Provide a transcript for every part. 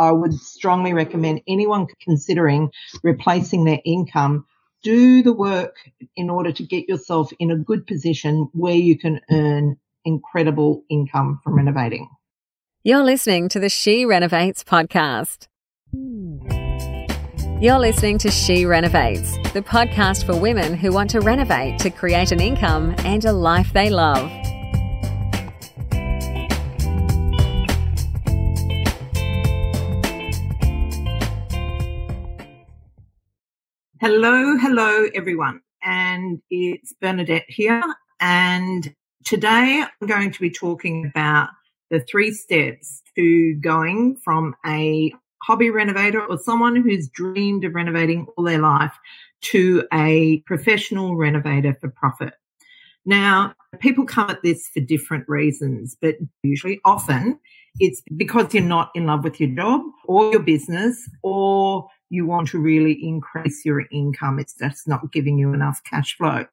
I would strongly recommend anyone considering replacing their income do the work in order to get yourself in a good position where you can earn incredible income from renovating. You're listening to the She Renovates podcast. You're listening to She Renovates, the podcast for women who want to renovate to create an income and a life they love. Hello, hello, everyone. And it's Bernadette here. And today I'm going to be talking about the three steps to going from a hobby renovator or someone who's dreamed of renovating all their life to a professional renovator for profit. Now, people come at this for different reasons, but usually often it's because you're not in love with your job or your business or you want to really increase your income. It's just not giving you enough cash flow.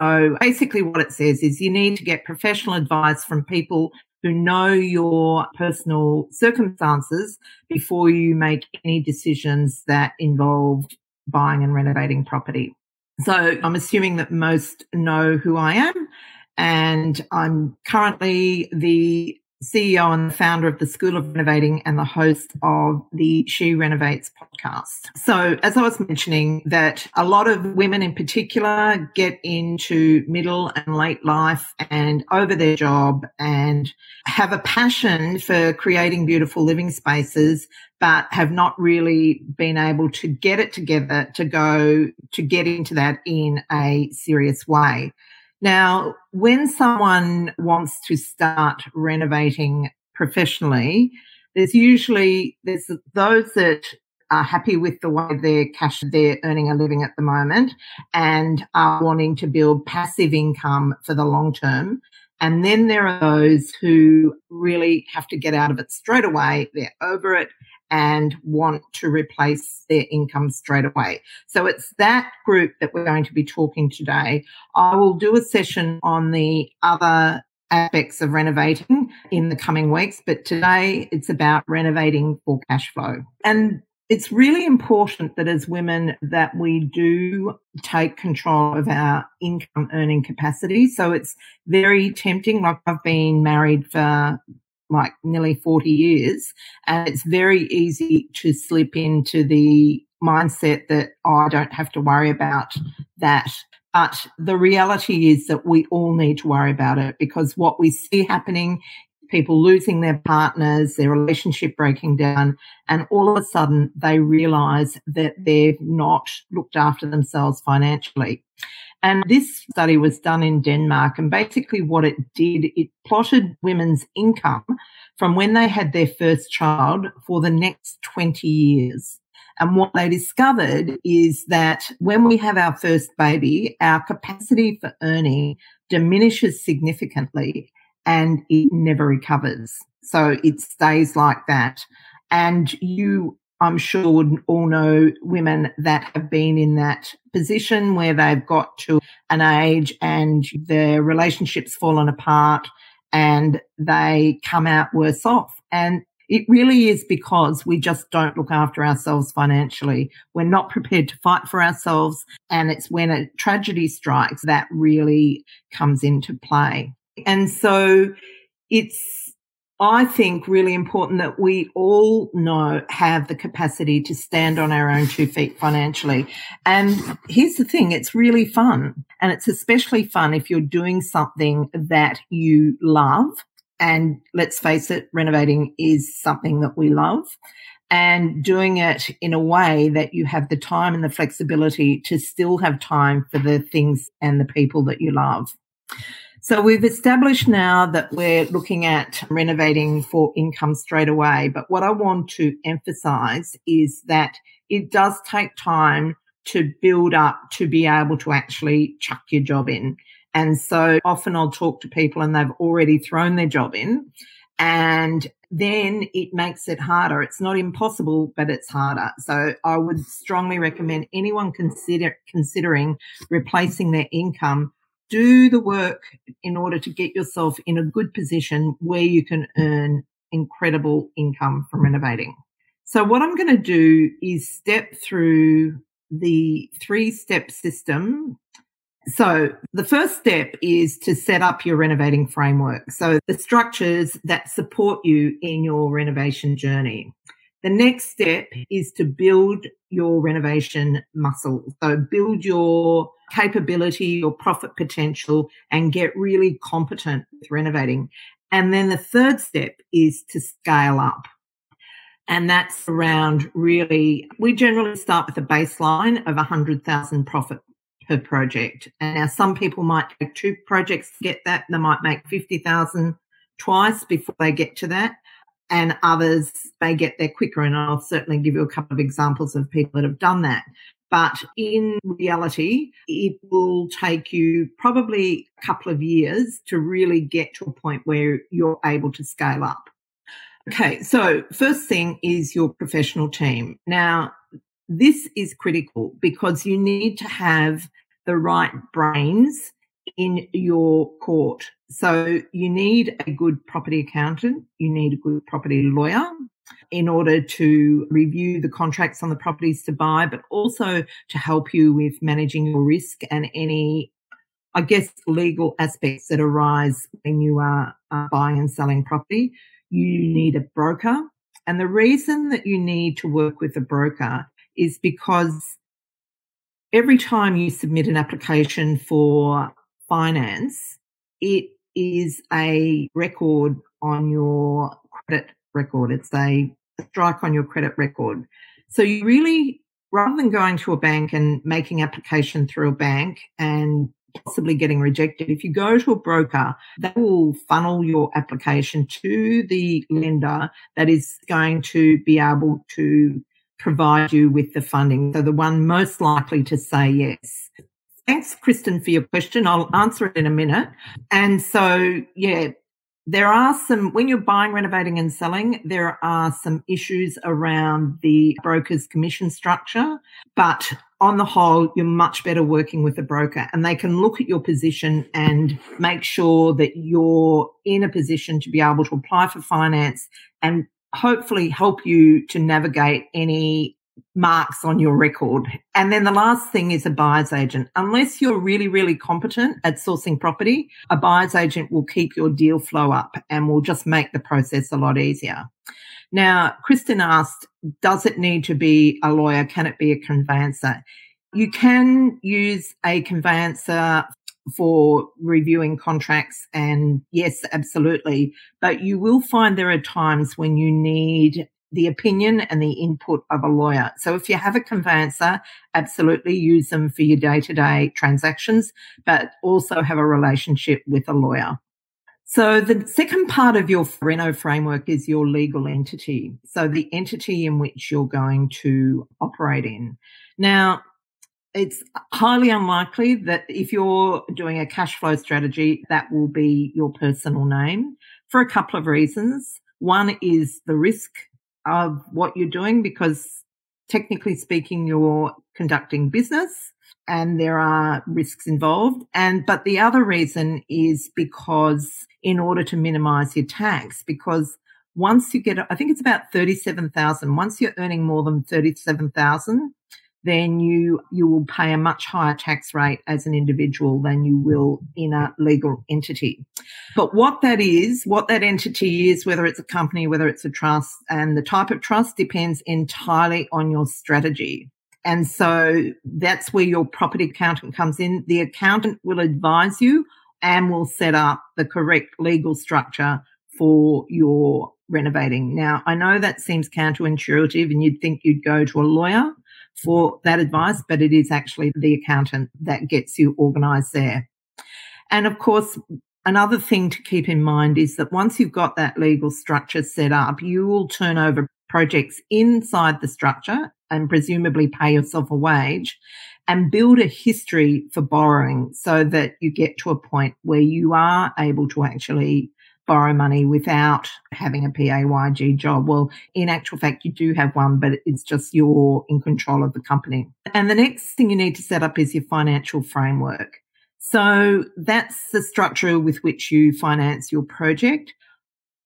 So basically what it says is you need to get professional advice from people who know your personal circumstances before you make any decisions that involve buying and renovating property. So I'm assuming that most know who I am and I'm currently the CEO and the founder of the School of Renovating and the host of the She Renovates podcast. So, as I was mentioning, that a lot of women in particular get into middle and late life and over their job and have a passion for creating beautiful living spaces, but have not really been able to get it together to go to get into that in a serious way. Now, when someone wants to start renovating professionally, there's usually there's those that are happy with the way their cash they're earning a living at the moment and are wanting to build passive income for the long term. And then there are those who really have to get out of it straight away. They're over it and want to replace their income straight away. So it's that group that we're going to be talking today. I will do a session on the other aspects of renovating in the coming weeks, but today it's about renovating for cash flow. And it's really important that as women that we do take control of our income earning capacity. So it's very tempting. Like I've been married for like nearly 40 years. And it's very easy to slip into the mindset that, oh, I don't have to worry about that. But the reality is that we all need to worry about it because what we see happening people losing their partners, their relationship breaking down, and all of a sudden they realize that they've not looked after themselves financially. And this study was done in Denmark. And basically, what it did, it plotted women's income from when they had their first child for the next 20 years. And what they discovered is that when we have our first baby, our capacity for earning diminishes significantly and it never recovers. So it stays like that. And you I'm sure would all know women that have been in that position where they've got to an age and their relationships fallen apart and they come out worse off. And it really is because we just don't look after ourselves financially. We're not prepared to fight for ourselves. And it's when a tragedy strikes that really comes into play. And so it's I think really important that we all know have the capacity to stand on our own two feet financially. And here's the thing. It's really fun. And it's especially fun if you're doing something that you love. And let's face it, renovating is something that we love and doing it in a way that you have the time and the flexibility to still have time for the things and the people that you love. So we've established now that we're looking at renovating for income straight away. But what I want to emphasize is that it does take time to build up to be able to actually chuck your job in. And so often I'll talk to people and they've already thrown their job in and then it makes it harder. It's not impossible, but it's harder. So I would strongly recommend anyone consider considering replacing their income do the work in order to get yourself in a good position where you can earn incredible income from renovating. So what I'm going to do is step through the three step system. So the first step is to set up your renovating framework. So the structures that support you in your renovation journey. The next step is to build your renovation muscle. So build your capability, your profit potential and get really competent with renovating. And then the third step is to scale up. And that's around really, we generally start with a baseline of 100,000 profit per project. And now some people might take two projects to get that. They might make 50,000 twice before they get to that. And others may get there quicker. And I'll certainly give you a couple of examples of people that have done that. But in reality, it will take you probably a couple of years to really get to a point where you're able to scale up. Okay, so first thing is your professional team. Now, this is critical because you need to have the right brains in your court. So you need a good property accountant, you need a good property lawyer in order to review the contracts on the properties to buy, but also to help you with managing your risk and any I guess legal aspects that arise when you are buying and selling property you need a broker. And the reason that you need to work with a broker is because every time you submit an application for finance, it is a record on your credit record. It's a strike on your credit record. So you really, rather than going to a bank and making application through a bank and possibly getting rejected. If you go to a broker, they will funnel your application to the lender that is going to be able to provide you with the funding. So the one most likely to say yes. Thanks, Kristen, for your question. I'll answer it in a minute. And so, yeah, there are some, when you're buying, renovating and selling, there are some issues around the broker's commission structure. But on the whole, you're much better working with a broker and they can look at your position and make sure that you're in a position to be able to apply for finance and hopefully help you to navigate any marks on your record. And then the last thing is a buyer's agent. Unless you're really, really competent at sourcing property, a buyer's agent will keep your deal flow up and will just make the process a lot easier. Now, Kristen asked, does it need to be a lawyer? Can it be a conveyancer? You can use a conveyancer for reviewing contracts and yes, absolutely. But you will find there are times when you need the opinion and the input of a lawyer. So if you have a conveyancer, absolutely use them for your day to day transactions, but also have a relationship with a lawyer. So the second part of your Reno framework is your legal entity. So the entity in which you're going to operate in. Now, it's highly unlikely that if you're doing a cash flow strategy, that will be your personal name for a couple of reasons. One is the risk of what you're doing because technically speaking, you're conducting business and there are risks involved. And, but the other reason is because in order to minimize your tax, because once you get, I think it's about 37,000. Once you're earning more than 37,000, then you you will pay a much higher tax rate as an individual than you will in a legal entity. But what that is, what that entity is, whether it's a company, whether it's a trust, and the type of trust depends entirely on your strategy. And so that's where your property accountant comes in. The accountant will advise you and will set up the correct legal structure for your renovating. Now, I know that seems counterintuitive and you'd think you'd go to a lawyer for that advice, but it is actually the accountant that gets you organized there. And of course, another thing to keep in mind is that once you've got that legal structure set up, you will turn over projects inside the structure and presumably pay yourself a wage and build a history for borrowing so that you get to a point where you are able to actually borrow money without having a PAYG job. Well, in actual fact, you do have one, but it's just you're in control of the company. And the next thing you need to set up is your financial framework. So that's the structure with which you finance your project.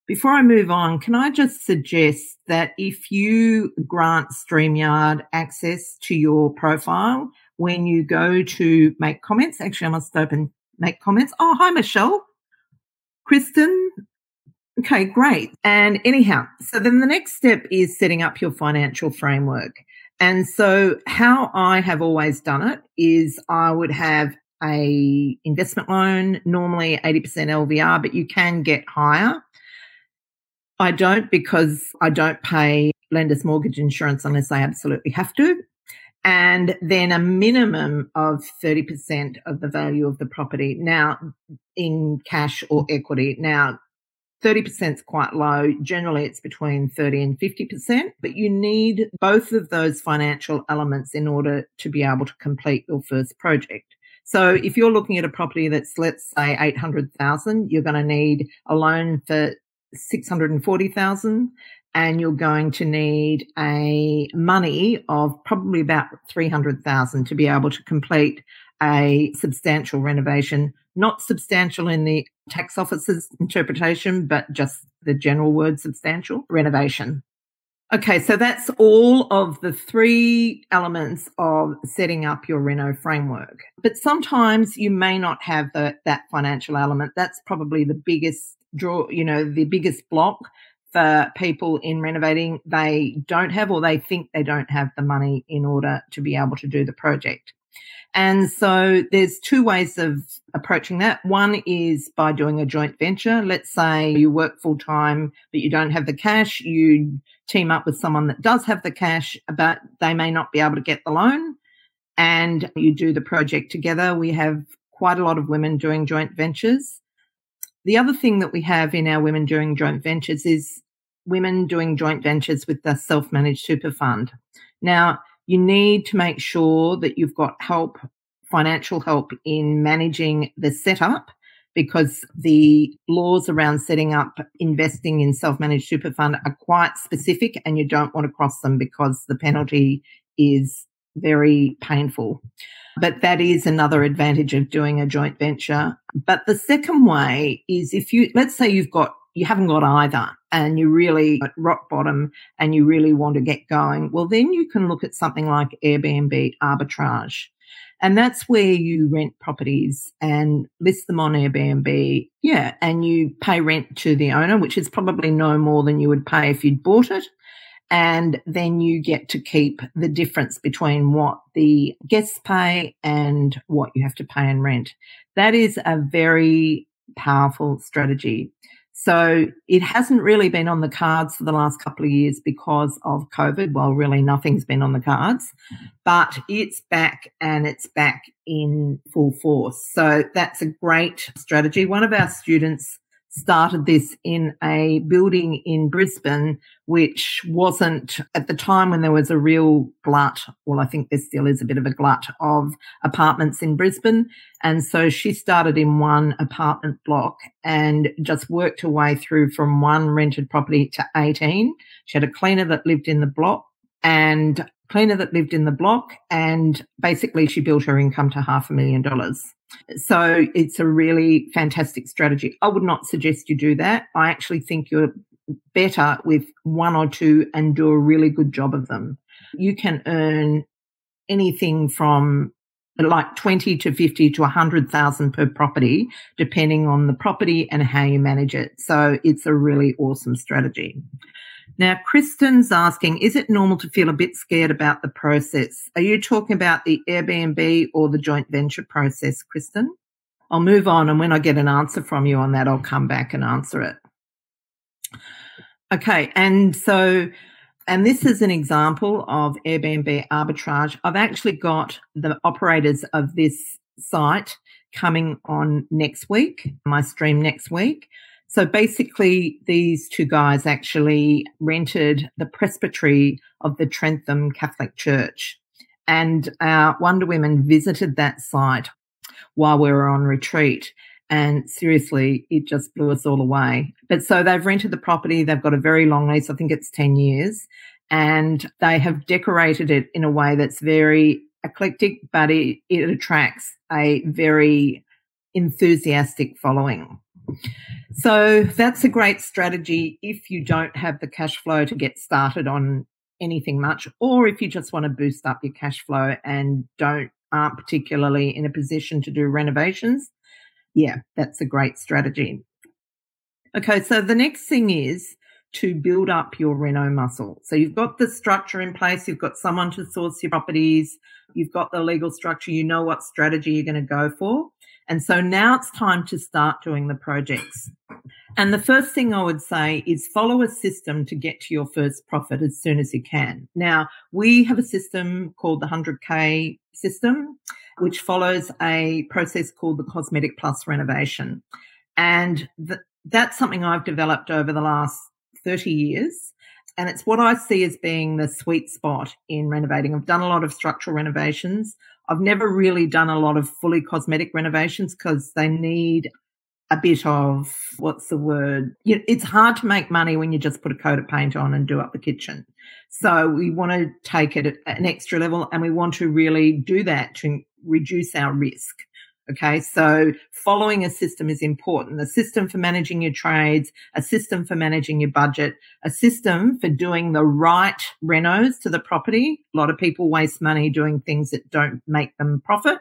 Before I move on, can I just suggest that if you grant StreamYard access to your profile, when you go to make comments, actually, I must open make comments. Oh, hi, Michelle. Kristen. Okay, great. And anyhow, so then the next step is setting up your financial framework. And so how I have always done it is I would have a investment loan, normally 80% LVR, but you can get higher. I don't because I don't pay lender's mortgage insurance unless I absolutely have to. And then a minimum of 30% of the value of the property now in cash or equity. Now, 30% is quite low. Generally, it's between 30 and 50%, but you need both of those financial elements in order to be able to complete your first project. So if you're looking at a property that's, let's say, 800,000, you're going to need a loan for 640,000 and you're going to need a money of probably about 300,000 to be able to complete a substantial renovation, not substantial in the tax office's interpretation, but just the general word substantial renovation. Okay, so that's all of the three elements of setting up your Reno framework. But sometimes you may not have the, that financial element. That's probably the biggest draw, you know, the biggest block for people in renovating. They don't have or they think they don't have the money in order to be able to do the project. And so there's two ways of approaching that. One is by doing a joint venture. Let's say you work full time, but you don't have the cash. You team up with someone that does have the cash, but they may not be able to get the loan and you do the project together. We have quite a lot of women doing joint ventures. The other thing that we have in our women doing joint ventures is women doing joint ventures with the self managed super fund. Now, you need to make sure that you've got help, financial help in managing the setup because the laws around setting up investing in self-managed super fund are quite specific and you don't want to cross them because the penalty is very painful. But that is another advantage of doing a joint venture. But the second way is if you, let's say you've got you haven't got either and you really at rock bottom and you really want to get going, well, then you can look at something like Airbnb arbitrage. And that's where you rent properties and list them on Airbnb. Yeah. And you pay rent to the owner, which is probably no more than you would pay if you'd bought it. And then you get to keep the difference between what the guests pay and what you have to pay in rent. That is a very powerful strategy. So it hasn't really been on the cards for the last couple of years because of COVID. Well, really nothing's been on the cards, but it's back and it's back in full force. So that's a great strategy. One of our students started this in a building in Brisbane, which wasn't at the time when there was a real glut. Well, I think there still is a bit of a glut of apartments in Brisbane. And so she started in one apartment block and just worked her way through from one rented property to 18. She had a cleaner that lived in the block and cleaner that lived in the block. And basically she built her income to half a million dollars. So it's a really fantastic strategy. I would not suggest you do that. I actually think you're better with one or two and do a really good job of them. You can earn anything from like 20 to 50 to 100,000 per property, depending on the property and how you manage it. So it's a really awesome strategy. Now, Kristen's asking, is it normal to feel a bit scared about the process? Are you talking about the Airbnb or the joint venture process, Kristen? I'll move on. And when I get an answer from you on that, I'll come back and answer it. Okay. And so, and this is an example of Airbnb arbitrage. I've actually got the operators of this site coming on next week, my stream next week. So basically, these two guys actually rented the presbytery of the Trentham Catholic Church. And our Wonder Women visited that site while we were on retreat. And seriously, it just blew us all away. But so they've rented the property. They've got a very long lease. I think it's 10 years. And they have decorated it in a way that's very eclectic, but it, it attracts a very enthusiastic following. So that's a great strategy if you don't have the cash flow to get started on anything much, or if you just want to boost up your cash flow and don't aren't particularly in a position to do renovations. Yeah, that's a great strategy. Okay, so the next thing is to build up your reno muscle. So you've got the structure in place, you've got someone to source your properties, you've got the legal structure, you know what strategy you're going to go for. And so now it's time to start doing the projects. And the first thing I would say is follow a system to get to your first profit as soon as you can. Now, we have a system called the 100K system, which follows a process called the Cosmetic Plus renovation. And the, that's something I've developed over the last 30 years. And it's what I see as being the sweet spot in renovating. I've done a lot of structural renovations. I've never really done a lot of fully cosmetic renovations because they need a bit of what's the word? It's hard to make money when you just put a coat of paint on and do up the kitchen. So we want to take it at an extra level and we want to really do that to reduce our risk. Okay. So following a system is important. A system for managing your trades, a system for managing your budget, a system for doing the right renos to the property. A lot of people waste money doing things that don't make them profit.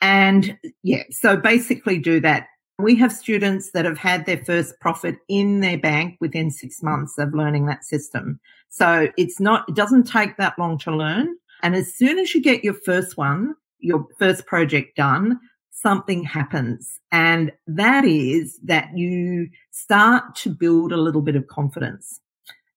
And yeah, so basically do that. We have students that have had their first profit in their bank within six months of learning that system. So it's not, it doesn't take that long to learn. And as soon as you get your first one, your first project done, something happens. And that is that you start to build a little bit of confidence.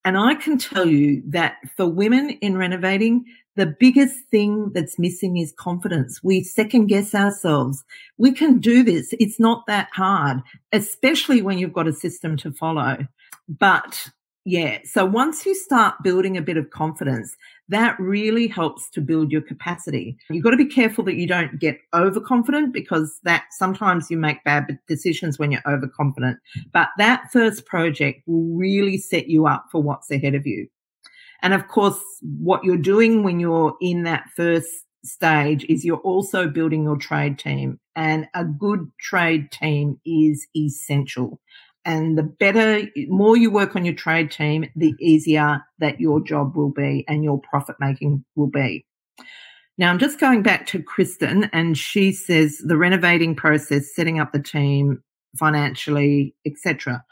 And I can tell you that for women in renovating, the biggest thing that's missing is confidence. We second guess ourselves. We can do this. It's not that hard, especially when you've got a system to follow. But yeah, so once you start building a bit of confidence, that really helps to build your capacity. You've got to be careful that you don't get overconfident because that sometimes you make bad decisions when you're overconfident. But that first project will really set you up for what's ahead of you. And of course, what you're doing when you're in that first stage is you're also building your trade team and a good trade team is essential. And the better, more you work on your trade team, the easier that your job will be and your profit making will be. Now I'm just going back to Kristen and she says the renovating process, setting up the team financially, etc.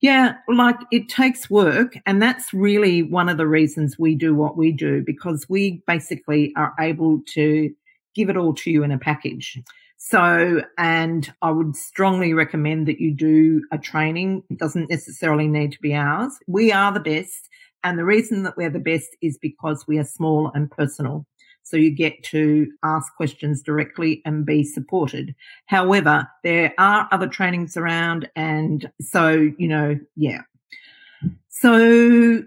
Yeah, like it takes work. And that's really one of the reasons we do what we do because we basically are able to give it all to you in a package. So, and I would strongly recommend that you do a training. It doesn't necessarily need to be ours. We are the best. And the reason that we're the best is because we are small and personal. So you get to ask questions directly and be supported. However, there are other trainings around. And so, you know, yeah. So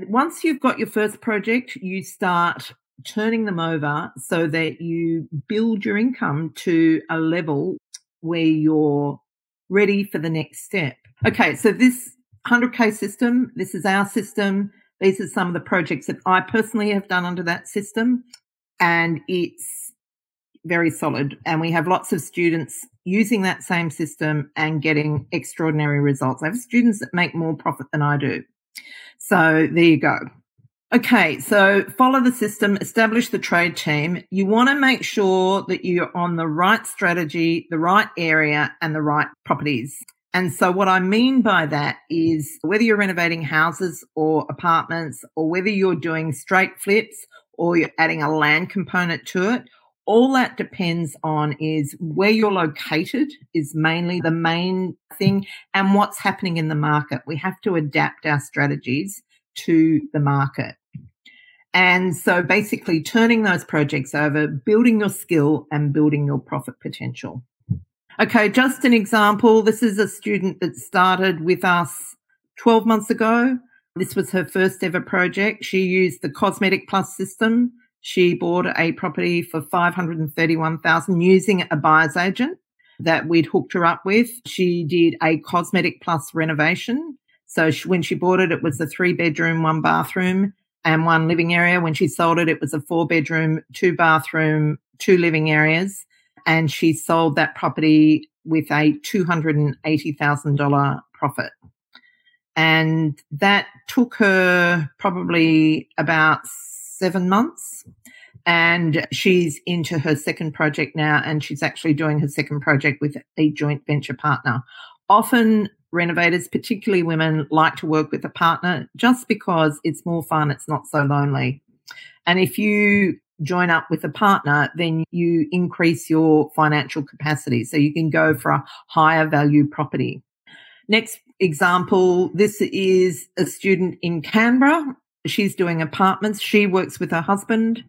once you've got your first project, you start turning them over so that you build your income to a level where you're ready for the next step. Okay, so this 100K system, this is our system. These are some of the projects that I personally have done under that system, and it's very solid. And we have lots of students using that same system and getting extraordinary results. I have students that make more profit than I do. So there you go. Okay, so follow the system, establish the trade team. You want to make sure that you're on the right strategy, the right area, and the right properties. And so, what I mean by that is whether you're renovating houses or apartments, or whether you're doing straight flips or you're adding a land component to it, all that depends on is where you're located is mainly the main thing and what's happening in the market. We have to adapt our strategies to the market. And so basically turning those projects over, building your skill and building your profit potential. Okay, just an example. This is a student that started with us 12 months ago. This was her first ever project. She used the Cosmetic Plus system. She bought a property for 531,000 using a buyer's agent that we'd hooked her up with. She did a Cosmetic Plus renovation so she, when she bought it, it was a three bedroom, one bathroom and one living area. When she sold it, it was a four bedroom, two bathroom, two living areas. And she sold that property with a $280,000 profit. And that took her probably about seven months. And she's into her second project now, and she's actually doing her second project with a joint venture partner. Often, renovators, particularly women, like to work with a partner just because it's more fun, it's not so lonely. And if you join up with a partner, then you increase your financial capacity. So you can go for a higher value property. Next example, this is a student in Canberra. She's doing apartments. She works with her husband.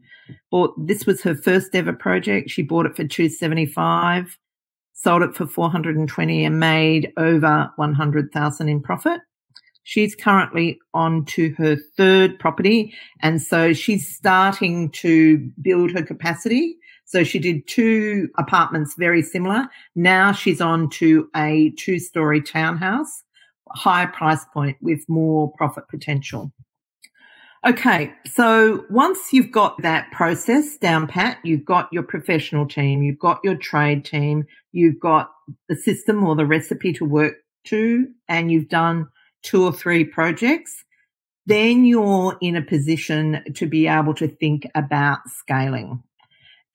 Bought this was her first ever project. She bought it for 275, sold it for 420 and made over 100,000 in profit. She's currently on to her third property. And so she's starting to build her capacity. So she did two apartments very similar. Now she's on to a two story townhouse, higher price point with more profit potential. Okay, so once you've got that process down pat, you've got your professional team, you've got your trade team, you've got the system or the recipe to work to, and you've done two or three projects, then you're in a position to be able to think about scaling.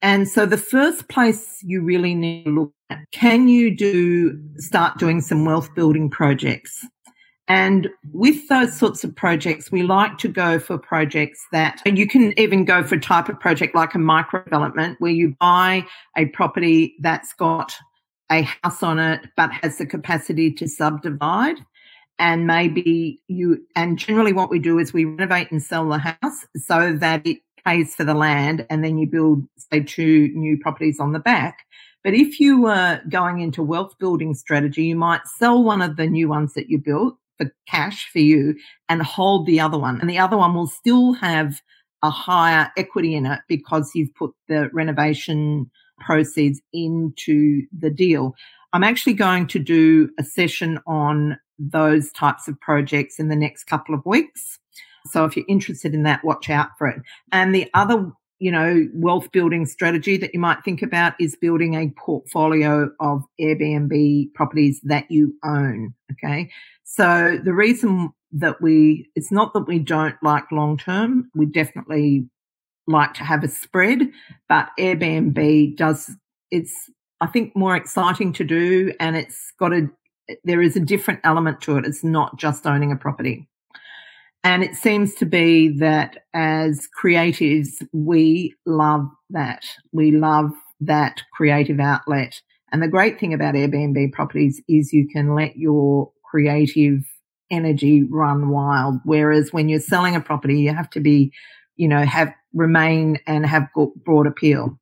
And so the first place you really need to look at, can you do, start doing some wealth building projects? And with those sorts of projects, we like to go for projects that you can even go for a type of project like a micro development where you buy a property that's got a house on it but has the capacity to subdivide. And maybe you and generally what we do is we renovate and sell the house so that it pays for the land and then you build say two new properties on the back. But if you were going into wealth building strategy you might sell one of the new ones that you built for cash for you and hold the other one and the other one will still have a higher equity in it because you've put the renovation proceeds into the deal I'm actually going to do a session on those types of projects in the next couple of weeks. So if you're interested in that, watch out for it. And the other, you know, wealth building strategy that you might think about is building a portfolio of Airbnb properties that you own. Okay. So the reason that we, it's not that we don't like long term. We definitely like to have a spread, but Airbnb does, it's, I think more exciting to do and it's got a there is a different element to it. It's not just owning a property. And it seems to be that as creatives, we love that. We love that creative outlet. And the great thing about Airbnb properties is you can let your creative energy run wild. Whereas when you're selling a property, you have to be, you know, have remain and have broad appeal.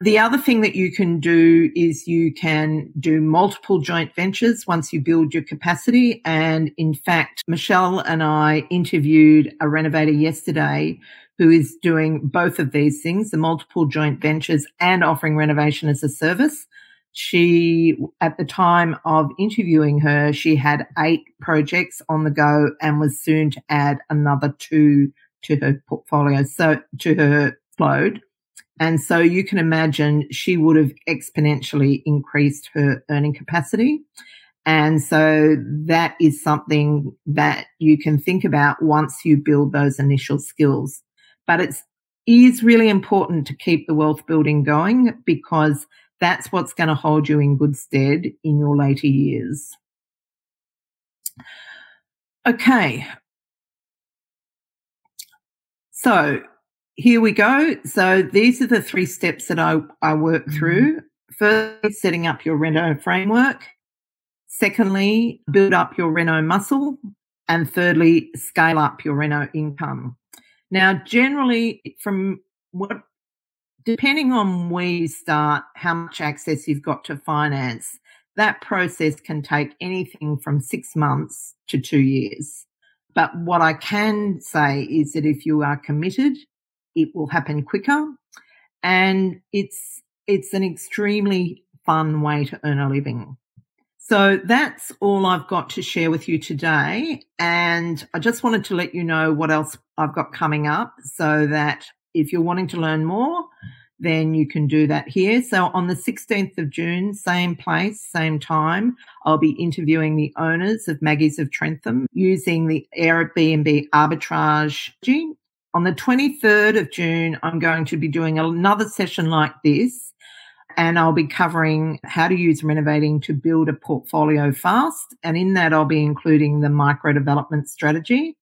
The other thing that you can do is you can do multiple joint ventures once you build your capacity. And in fact, Michelle and I interviewed a renovator yesterday who is doing both of these things, the multiple joint ventures and offering renovation as a service. She, at the time of interviewing her, she had eight projects on the go and was soon to add another two to her portfolio. So to her load. And so you can imagine she would have exponentially increased her earning capacity. And so that is something that you can think about once you build those initial skills. But it's is really important to keep the wealth building going because that's what's going to hold you in good stead in your later years. Okay. So here we go. So these are the three steps that I, I work mm-hmm. through. First, setting up your Reno framework. Secondly, build up your Reno muscle. And thirdly, scale up your Reno income. Now, generally, from what, depending on where you start, how much access you've got to finance, that process can take anything from six months to two years. But what I can say is that if you are committed it will happen quicker and it's it's an extremely fun way to earn a living. So that's all I've got to share with you today. And I just wanted to let you know what else I've got coming up so that if you're wanting to learn more, then you can do that here. So on the 16th of June, same place, same time, I'll be interviewing the owners of Maggie's of Trentham using the Airbnb arbitrage. Strategy. On the 23rd of June, I'm going to be doing another session like this and I'll be covering how to use renovating to build a portfolio fast. And in that, I'll be including the micro development strategy.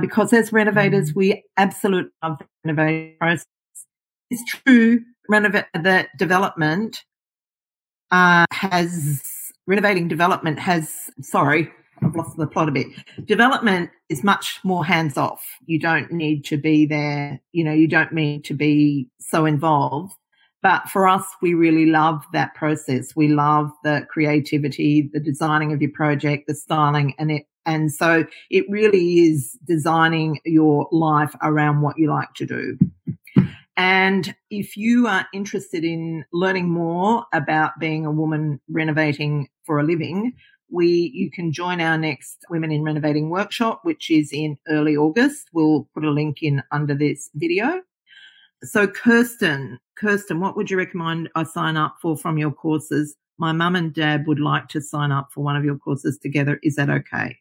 Because as renovators, mm. we absolutely love the renovating process. It's true, renovate the development uh, has renovating development has sorry, I've lost the plot a bit. Development is much more hands off. You don't need to be there. You know, you don't need to be so involved. But for us, we really love that process. We love the creativity, the designing of your project, the styling, and it. And so it really is designing your life around what you like to do. And if you are interested in learning more about being a woman renovating for a living, we you can join our next Women in Renovating workshop, which is in early August. We'll put a link in under this video. So, Kirsten, Kirsten, what would you recommend I sign up for from your courses? My mum and dad would like to sign up for one of your courses together. Is that okay?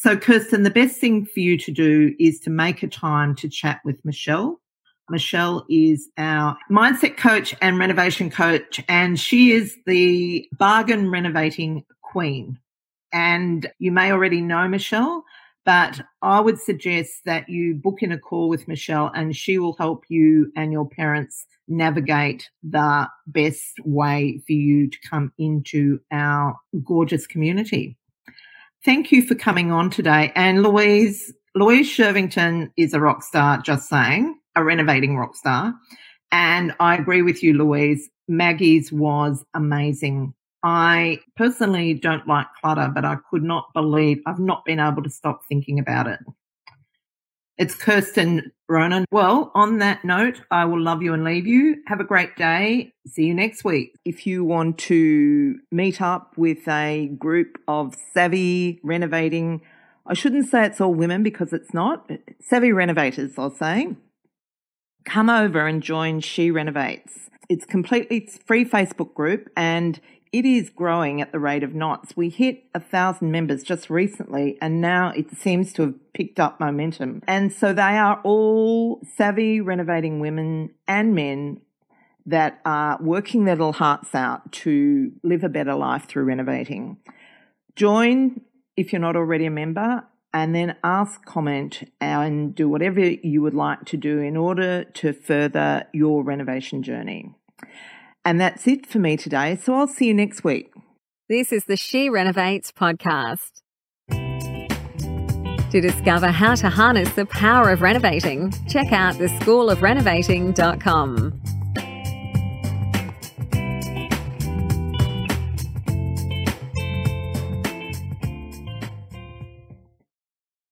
So, Kirsten, the best thing for you to do is to make a time to chat with Michelle. Michelle is our mindset coach and renovation coach, and she is the bargain renovating queen. And you may already know Michelle. But I would suggest that you book in a call with Michelle and she will help you and your parents navigate the best way for you to come into our gorgeous community. Thank you for coming on today. And Louise, Louise Shervington is a rock star, just saying, a renovating rock star. And I agree with you, Louise. Maggie's was amazing. I personally don't like clutter, but I could not believe I've not been able to stop thinking about it. It's Kirsten Ronan. Well, on that note, I will love you and leave you. Have a great day. See you next week. If you want to meet up with a group of savvy renovating, I shouldn't say it's all women because it's not, savvy renovators, I'll say, come over and join She Renovates. It's completely free Facebook group and it is growing at the rate of knots. We hit a thousand members just recently, and now it seems to have picked up momentum. And so they are all savvy renovating women and men that are working their little hearts out to live a better life through renovating. Join if you're not already a member and then ask, comment, and do whatever you would like to do in order to further your renovation journey. And that's it for me today. So I'll see you next week. This is the She Renovates podcast. To discover how to harness the power of renovating, check out theschoolofrenovating.com.